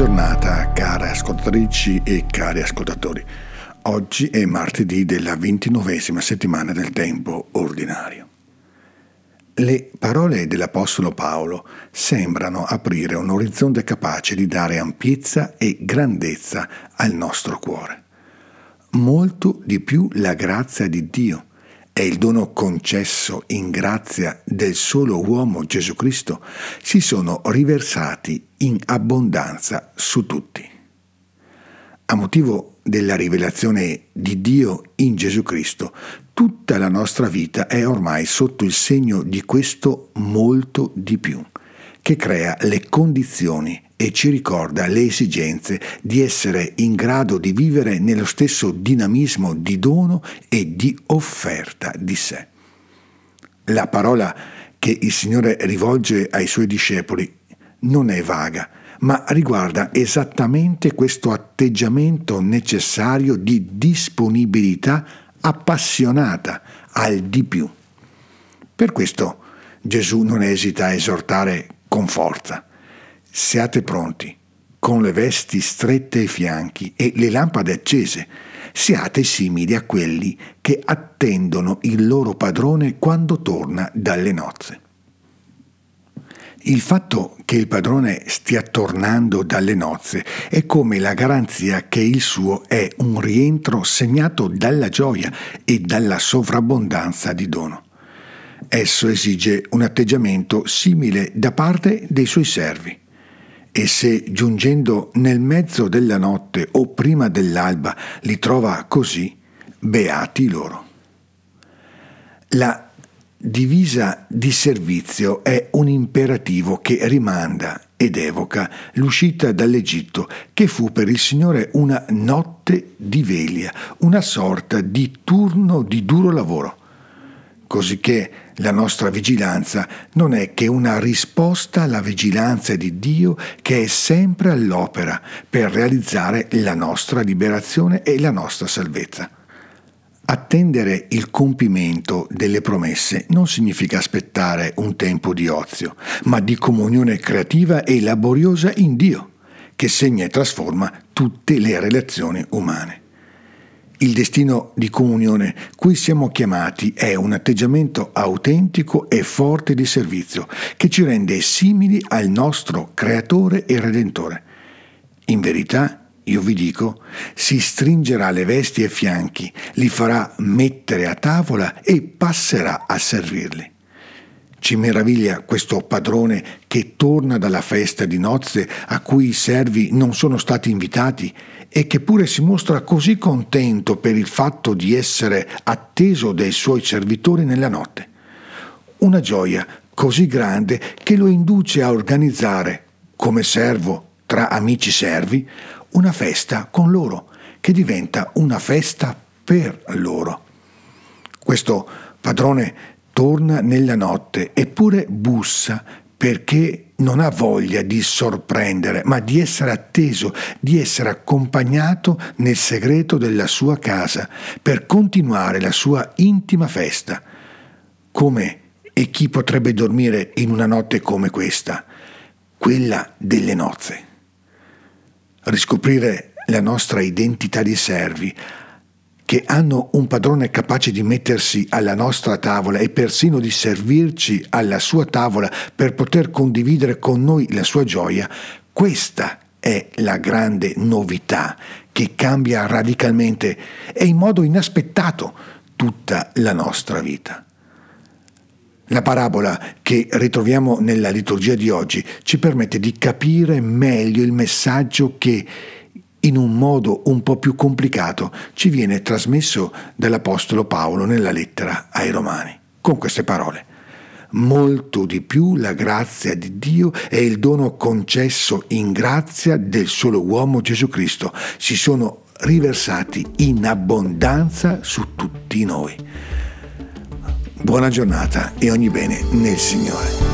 Giornata care ascoltatrici e cari ascoltatori. Oggi è martedì della ventinovesima settimana del tempo ordinario. Le parole dell'Apostolo Paolo sembrano aprire un orizzonte capace di dare ampiezza e grandezza al nostro cuore. Molto di più la grazia di Dio e il dono concesso in grazia del solo uomo Gesù Cristo si sono riversati in abbondanza su tutti. A motivo della rivelazione di Dio in Gesù Cristo, tutta la nostra vita è ormai sotto il segno di questo molto di più, che crea le condizioni e ci ricorda le esigenze di essere in grado di vivere nello stesso dinamismo di dono e di offerta di sé. La parola che il Signore rivolge ai suoi discepoli non è vaga, ma riguarda esattamente questo atteggiamento necessario di disponibilità appassionata al di più. Per questo Gesù non esita a esortare con forza Siate pronti, con le vesti strette ai fianchi e le lampade accese. Siate simili a quelli che attendono il loro padrone quando torna dalle nozze. Il fatto che il padrone stia tornando dalle nozze è come la garanzia che il suo è un rientro segnato dalla gioia e dalla sovrabbondanza di dono. Esso esige un atteggiamento simile da parte dei suoi servi e se giungendo nel mezzo della notte o prima dell'alba li trova così, beati loro. La divisa di servizio è un imperativo che rimanda ed evoca l'uscita dall'Egitto, che fu per il Signore una notte di veglia, una sorta di turno di duro lavoro cosicché la nostra vigilanza non è che una risposta alla vigilanza di Dio che è sempre all'opera per realizzare la nostra liberazione e la nostra salvezza. Attendere il compimento delle promesse non significa aspettare un tempo di ozio, ma di comunione creativa e laboriosa in Dio, che segna e trasforma tutte le relazioni umane. Il destino di comunione cui siamo chiamati è un atteggiamento autentico e forte di servizio che ci rende simili al nostro Creatore e Redentore. In verità, io vi dico, si stringerà le vesti ai fianchi, li farà mettere a tavola e passerà a servirli. Ci meraviglia questo padrone che torna dalla festa di nozze a cui i servi non sono stati invitati e che pure si mostra così contento per il fatto di essere atteso dai suoi servitori nella notte. Una gioia così grande che lo induce a organizzare, come servo tra amici servi, una festa con loro, che diventa una festa per loro. Questo padrone torna nella notte eppure bussa perché non ha voglia di sorprendere, ma di essere atteso, di essere accompagnato nel segreto della sua casa per continuare la sua intima festa. Come e chi potrebbe dormire in una notte come questa, quella delle nozze? Riscoprire la nostra identità di servi, che hanno un padrone capace di mettersi alla nostra tavola e persino di servirci alla sua tavola per poter condividere con noi la sua gioia, questa è la grande novità che cambia radicalmente e in modo inaspettato tutta la nostra vita. La parabola che ritroviamo nella liturgia di oggi ci permette di capire meglio il messaggio che in un modo un po' più complicato ci viene trasmesso dall'Apostolo Paolo nella lettera ai Romani, con queste parole. Molto di più la grazia di Dio e il dono concesso in grazia del solo uomo Gesù Cristo si sono riversati in abbondanza su tutti noi. Buona giornata e ogni bene nel Signore.